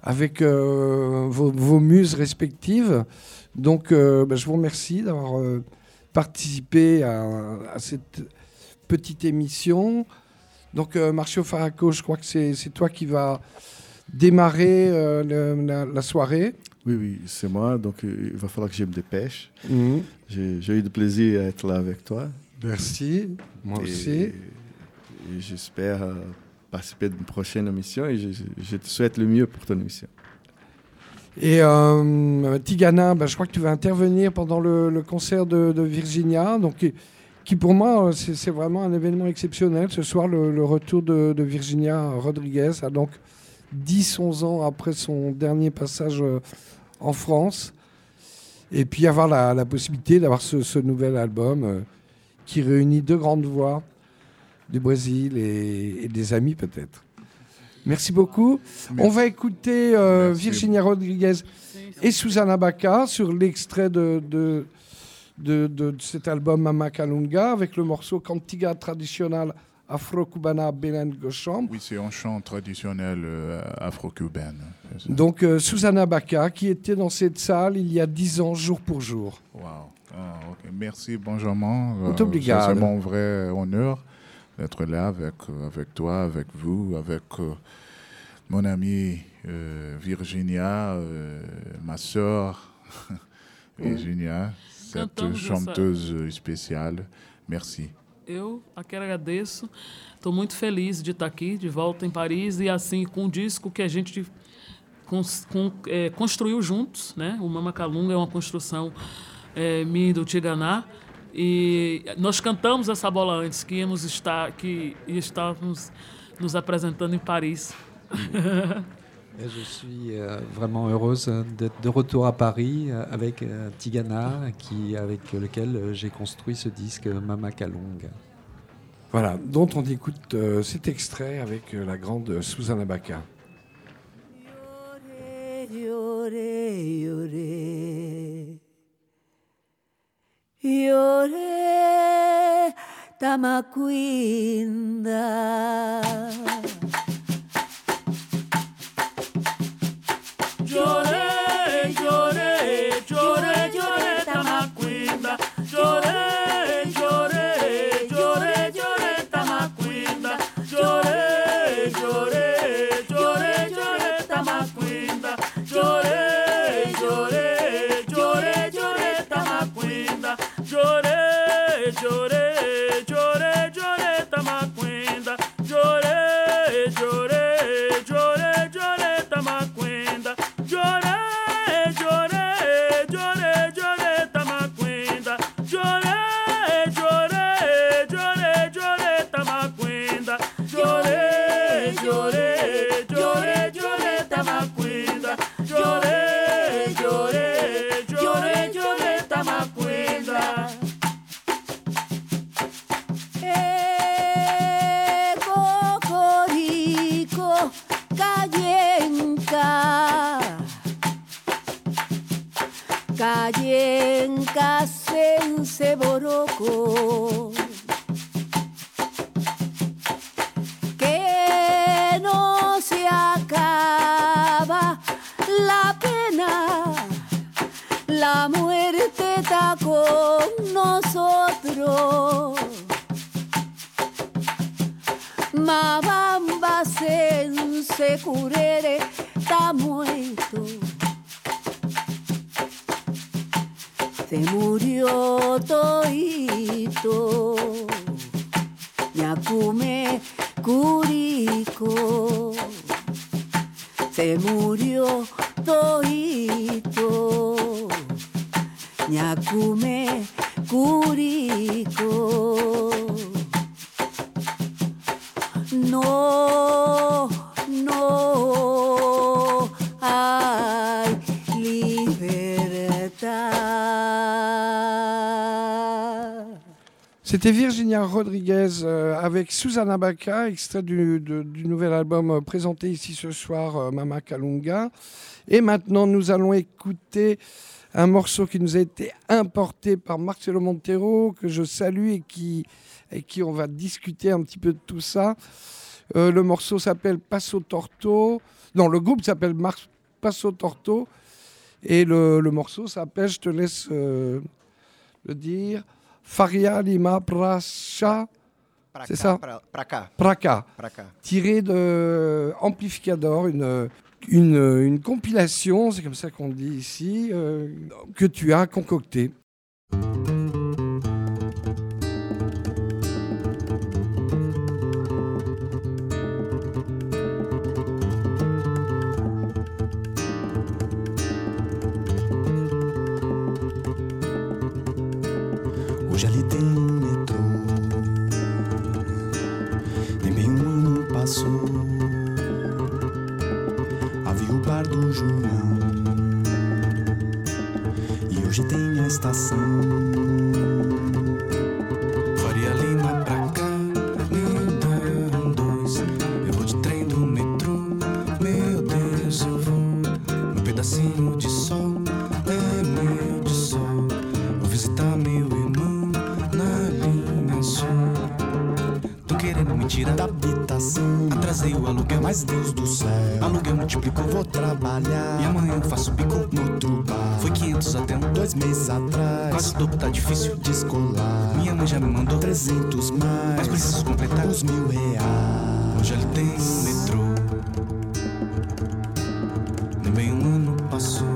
avec vos, muses respectives. Donc, bah, je vous remercie d'avoir participé à cette petite émission. Donc, euh, Marcio Faraco, je crois que c'est toi qui vas démarrer euh, le- la, la soirée. Oui, oui, c'est moi. Donc, euh, il va falloir que je me dépêche. Mhm. J'ai eu du plaisir à être là avec toi. Merci, moi Et- aussi. et j'espère euh, participer à une prochaine émission et je, je te souhaite le mieux pour ton émission. Et euh, Tigana, bah, je crois que tu vas intervenir pendant le, le concert de, de Virginia, donc qui, pour moi euh, c'est vraiment un événement exceptionnel. Ce soir, le, le retour de, de Virginia Rodriguez, a donc 10-11 ans après son dernier passage euh, en France. Et puis avoir la, la possibilité d'avoir ce, ce nouvel album euh, qui réunit deux grandes voix du Brésil et, et des amis peut-être. Merci beaucoup. On va écouter euh. Virginia Rodriguez et Susanna Baca sur l'extrait de, de, de, de cet album Mama Kalunga avec le morceau Cantiga Tradicional Afro-Cubana Belen Gocham. Oui, c'est un chant traditionnel euh, afro-cubain. Donc euh, Susanna Baca qui était dans cette salle il y a 10 ans jour pour jour. Wow. Ah. Merci, Benjamin. Euh, C'est mon vrai honneur d'être là avec, avec toi, avec vous, avec euh, mon amie Virginia, ma sœur Virginia, cette chanteuse spéciale. Merci. Eu aqui agradeço. Estou muito feliz de estar aqui, de volta em Paris, e assim, com o disco que a gente cons- com- é, construiu juntos. Né? O Mama Calunga é uma construção é, minha e do Tiganá. E nós cantamos essa bola antes, que íamos estar, que estávamos nos apresentando em Paris. Et je suis euh, vraiment heureuse d'être de retour à Paris euh, avec euh, Tigana, qui, avec lequel euh, j'ai construit ce disque Mama Kalung. Voilà, dont on écoute euh, cet extrait avec euh, la grande Susanna Baca. C'était Virginia Rodriguez euh, avec Susanna Baca, extrait du, nouvel album euh, présenté ici ce soir, euh, Mama Kalunga. Et maintenant, nous allons écouter un morceau qui nous a été importé par Marcelo Montero, que je salue et qui, qui on va discuter un petit peu de tout ça. Le morceau s'appelle Passo Torto. Non, le groupe s'appelle Passo Torto. Et le, morceau s'appelle, je te laisse le dire, Faria Lima Pracha, c'est ça. Praca, Pra cá. tiré de Amplificador, une, une, une compilation, c'est comme ça qu'on dit ici, euh, que tu as concocté. Um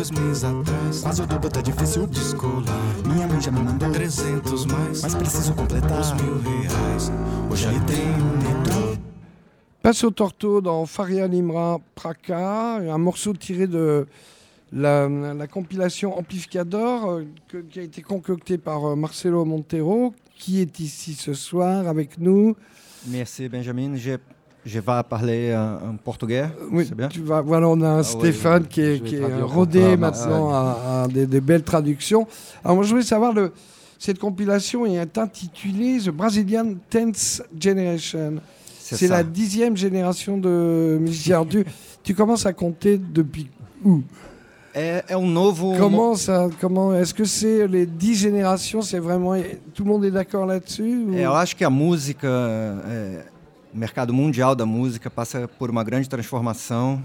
dois meses atrás. Quase o dobro tá difícil descolar Minha mãe já me mandou 300 mais. Mas preciso completar os mil reais. Hoje tem um metrô. Passo Torto dans Faria Limra Praca, un morceau tiré de la, la compilation Amplificador euh, que- qui a été concoctée par euh, Marcelo Montero, qui est ici ce soir avec nous. Merci Benjamin. Je, je vais parler en, en portugais. Oui, c'est bien tu vas, voilà, on a un Ah Stéphane qui est, qui rodé maintenant à, à des, des belles traductions. Alors moi je voulais savoir, le, cette compilation est intitulée The Brazilian Tenth Generation. C'est la dixième génération de musiciens. Tu, tu commences à compter depuis où? É, é um novo. Comment ça Comment Est-ce que c'est les dix générations C'est vraiment tout le monde est d'accord là-dessus ou- eu acho que a música, é, o mercado mundial da música passa por uma grande transformação.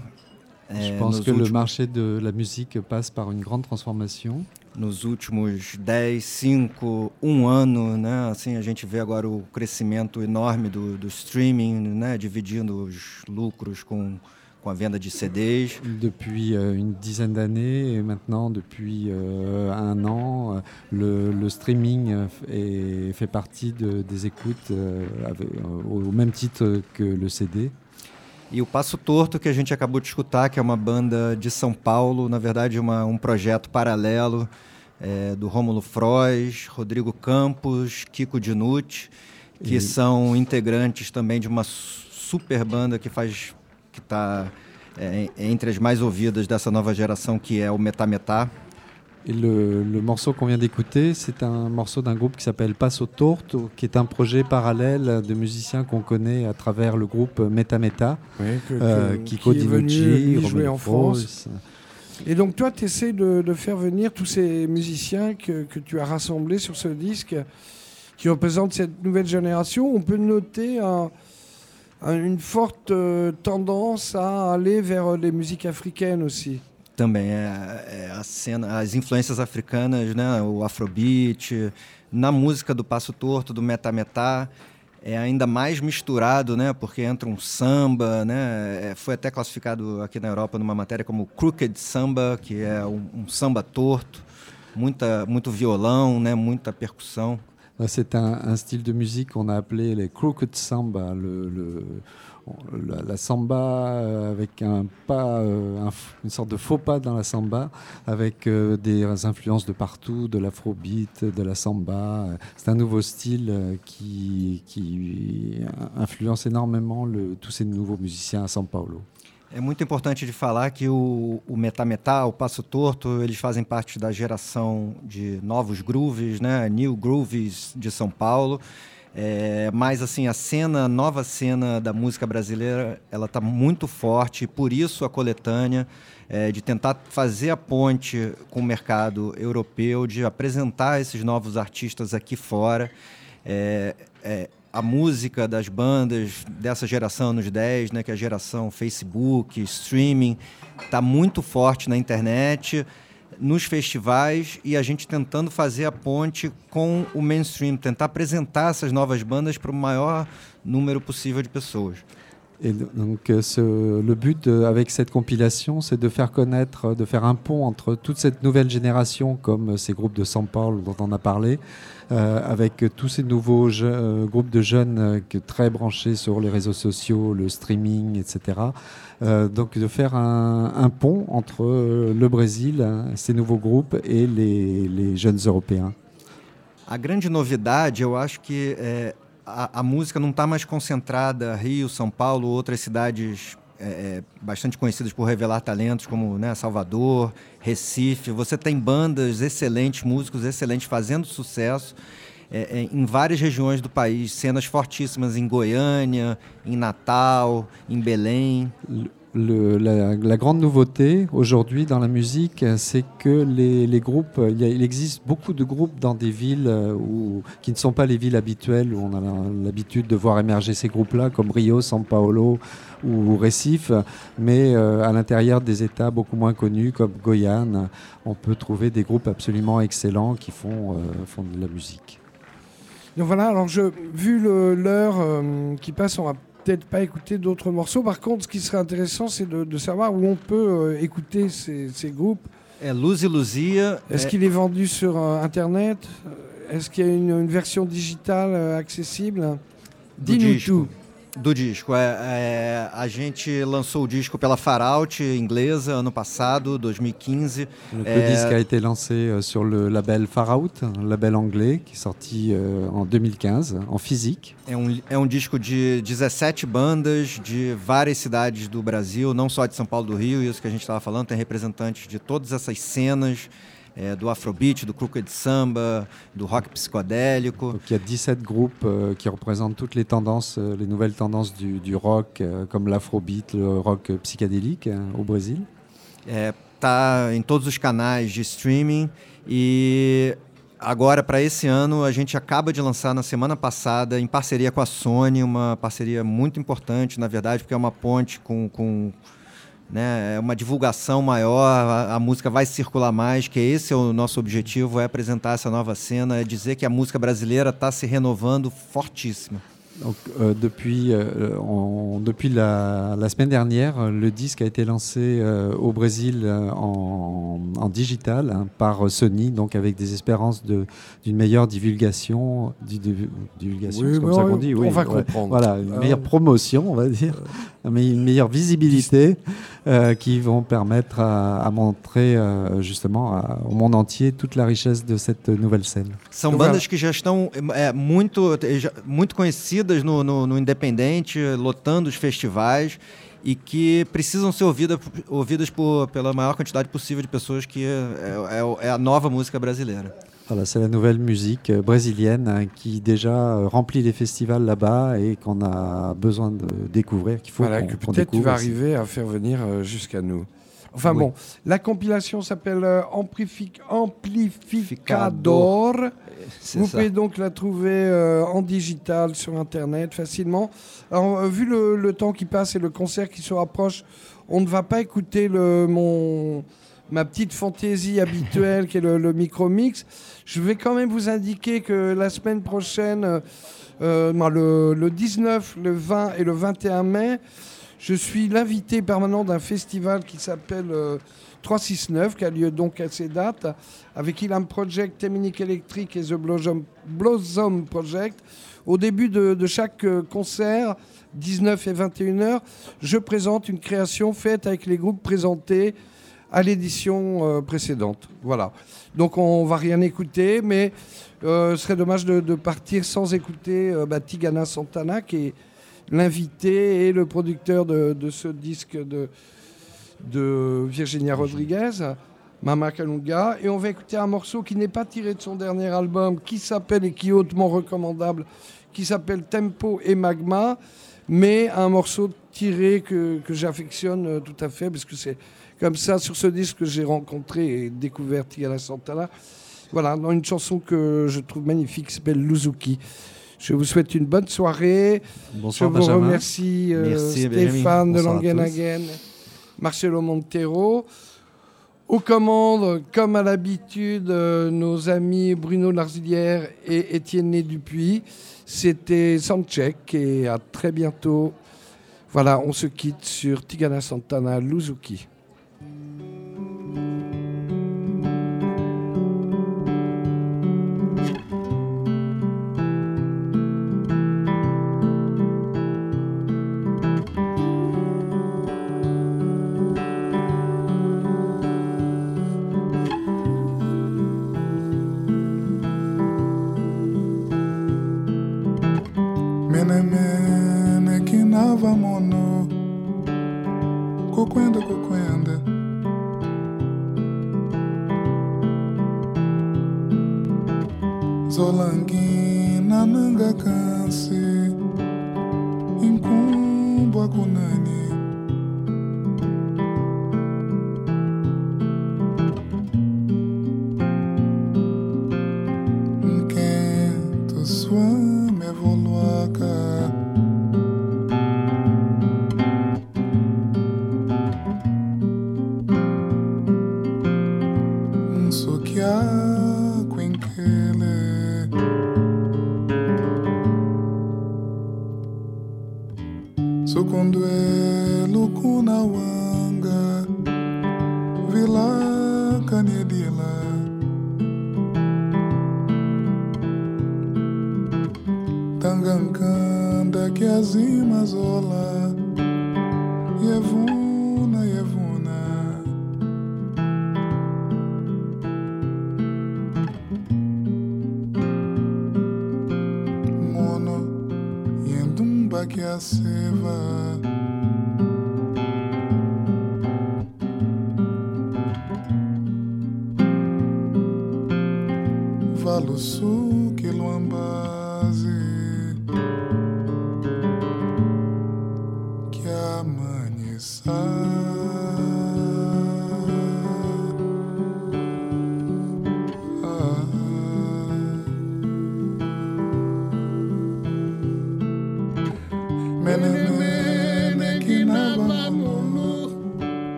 Je é, pense que le últimos- marché de la musique passe par une grande transformation. nos últimos 10, 5, um ano, né? Assim, a gente vê agora o crescimento enorme do, do streaming, né? Dividindo os lucros com, com a venda de CDs. Depuis euh, une dizaine d'années et maintenant depuis euh, un an, euh, le, le streaming est- fait partie de- des écoutes avec- au même titre que le CD. E o Passo Torto, que a gente acabou de escutar, que é uma banda de São Paulo, na verdade uma, um projeto paralelo é, do Rômulo Frois, Rodrigo Campos, Kiko Dinucci, que E- são integrantes também de uma su- super banda que faz que está entre as mais ouvidas dessa nova geração, que é o Metametá. Et le, le morceau qu'on vient d'écouter, c'est un morceau d'un groupe qui s'appelle Passo Torto, qui est un projet parallèle de musiciens qu'on connaît à travers le groupe Meta Meta, Ouais, que- euh, Kiko qui Dinucci, jouer en France. Et donc toi, tu essaies de, de faire venir tous ces musiciens que, que tu as rassemblés sur ce disque, qui représentent cette nouvelle génération. On peut noter un- un- une forte euh, tendance à aller vers les musiques africaines aussi. também é, é a cena, as influências africanas, né, o Afrobeat, na música do Passo Torto, do Metametá, é ainda mais misturado, né, porque entra um samba, né, é, foi até classificado aqui na Europa numa matéria como crooked samba, que é um, um samba torto, muita, muito violão, né, muita percussão. Là, C'est un, style de musique qu'on a appelé les crooked samba, la, samba euh, avec un pas, euh, une sorte de faux pas dans la samba, avec euh, des influences de partout, de l'afrobeat, de la samba. C'est un nouveau style euh, qui, influence énormément tous ces nouveaux musiciens à São Paulo. É muito importante de falar que o, o Metametá, o Passo Torto, eles fazem parte da geração de novos grooves, né? New Grooves de São Paulo. É, mas assim, a cena, a nova cena da música brasileira, ela está muito forte, por isso a coletânea é, de tentar fazer a ponte com o mercado europeu, de apresentar esses novos artistas aqui fora. É, é, a música das bandas dessa geração anos 10, né, que é a geração Facebook, streaming, está muito forte na internet, nos festivais e a gente tentando fazer a ponte com o mainstream, tentar apresentar essas novas bandas para o maior número possível de pessoas. Et donc, euh, ce- le but de- avec cette compilation, c'est de faire connaître, de faire un pont entre toute cette nouvelle génération, comme euh, ces groupes de São Paulo dont on a parlé, euh, avec euh, tous ces nouveaux je- euh, groupes de jeunes euh, très branchés sur les réseaux sociaux, le streaming, etc. Euh, donc, de faire un, un pont entre euh, le Brésil, hein, ces nouveaux groupes, et les, les jeunes Européens. A grande novidade, eu acho que é, a, música não está mais concentrada Rio, São Paulo, outras cidades é, é, bastante conhecidas por revelar talentos, como né, Salvador, Recife. Você tem bandas excelentes, músicos excelentes fazendo sucesso é, é, em várias regiões do país, cenas fortíssimas em Goiânia, em Natal, em Belém. La, grande nouveauté aujourd'hui dans la musique, c'est que les, groupes, il, existe beaucoup de groupes dans des villes euh, qui ne sont pas les villes habituelles où on a l'habitude de voir émerger ces groupes-là, comme Rio, São Paulo ou Recife, mais euh, à l'intérieur des États beaucoup moins connus comme Goyane, on peut trouver des groupes absolument excellents qui font, euh, de la musique. Vu l'heure qui passe, peut-être pas écouter d'autres morceaux. Par contre, ce qui serait intéressant, c'est de, de savoir où on peut euh, écouter ces, ces groupes. É Luz e Luzia. Est-ce é- qu'il est vendu sur euh, Internet? Est-ce qu'il y a une, une version digitale euh, accessible? Dis-nous tout. Do disco. É, é, a gente lançou o disco pela Faraut inglesa ano passado, 2015. Donc, Euh, Le disque a été lancé euh, sur le label Far Out, un label anglais qui est sorti euh, en 2015 en physique. É um, é um disco de 17 bandas de várias cidades do Brasil, não só de São Paulo do Rio, isso que a gente estava falando, tem representantes de todas essas cenas, é, do Afrobeat, do Crooked Samba, do rock psicodélico. Donc il y a 17 groupes euh, qui représentent toutes les tendances, euh, les nouvelles tendances du, du rock, euh, comme l'afrobeat, le rock psychédélique euh, au Brésil. É, tá em todos os canais de streaming e agora para esse ano a gente acaba de lançar na semana passada em parceria com a Sony uma parceria muito importante na verdade porque é uma ponte com, com né, é uma divulgação maior a, a música vai circular mais que esse é o nosso objetivo é apresentar essa nova cena é dizer que a música brasileira está se renovando fortíssima Donc, euh, depuis, euh, on- depuis la, la semaine dernière, euh, le disque a été lancé euh, au Brésil euh, en, en digital hein, par Sony, donc avec des espérances de- d'une meilleure divulgation. di- di- divulgation, Oui, c'est comme ça on- qu'on dit. Oui, on va ouais. comprendre. Voilà, une meilleure promotion, on va dire, mais une meilleure visibilité euh, qui vont permettre à, à montrer euh, justement à- au monde entier toute la richesse de cette nouvelle scène. São bandas que já estão é, muito, já- muito conhecidas no, no, no Independente, lotando os festivais e que precisam ser ouvidas, ouvidas por, pela maior quantidade possível de pessoas, que é, é- é a nova música brasileira. Voilà, c'est la nouvelle musique euh, brésilienne hein, qui déjà euh, remplit les festivals là-bas et qu'on a besoin de découvrir, qu'il faut Voilà, qu'on que qu'on peut-être tu vas arriver à faire venir euh, jusqu'à nous. Enfin Oui. bon, la compilation s'appelle Amplific- Amplificador. C'est Vous ça. pouvez donc la trouver euh, en digital sur Internet facilement. Alors, vu le, le temps qui passe et le concert qui se rapproche, on ne va pas écouter le, mon, ma petite fantaisie habituelle qui est le, micro-mix. Je vais quand même vous indiquer que la semaine prochaine, euh, euh, le, le 19, le 20 et le 21 mai, je suis l'invité permanent d'un festival qui s'appelle euh, 369, qui a lieu donc à ces dates, avec Ilam Project, Téminique Electric et The Blossom, Project. Au début de, chaque euh, concert, 19 et 21 heures, je présente une création faite avec les groupes présentés à l'édition euh, précédente. Voilà. Donc on va rien écouter, mais euh, ce serait dommage de, de partir sans écouter euh, bah, Tigana Santana, qui est l'invité et le producteur de, de ce disque de, de Virginia Rodriguez, Mama Kalunga. Et on va écouter un morceau qui n'est pas tiré de son dernier album, qui s'appelle et qui est hautement recommandable, qui s'appelle Tempo et Magma, mais un morceau tiré que, que j'affectionne tout à fait, parce que c'est comme ça, sur ce disque que j'ai rencontré et découvert Tigana Santana. Voilà, dans une chanson que je trouve magnifique, qui s'appelle Luzuki. Je vous souhaite une bonne soirée. Bonsoir, je vous Benjamin. remercie euh, Merci. Stéphane de. Langenhagen, Marcelo Montero. Aux commandes, comme à l'habitude, euh, nos amis Bruno Larzilière et Étienne Né Dupuis. C'était Soundcheck et à très bientôt. Voilà, on se quitte sur Tigana Santana Luzuki. багунами.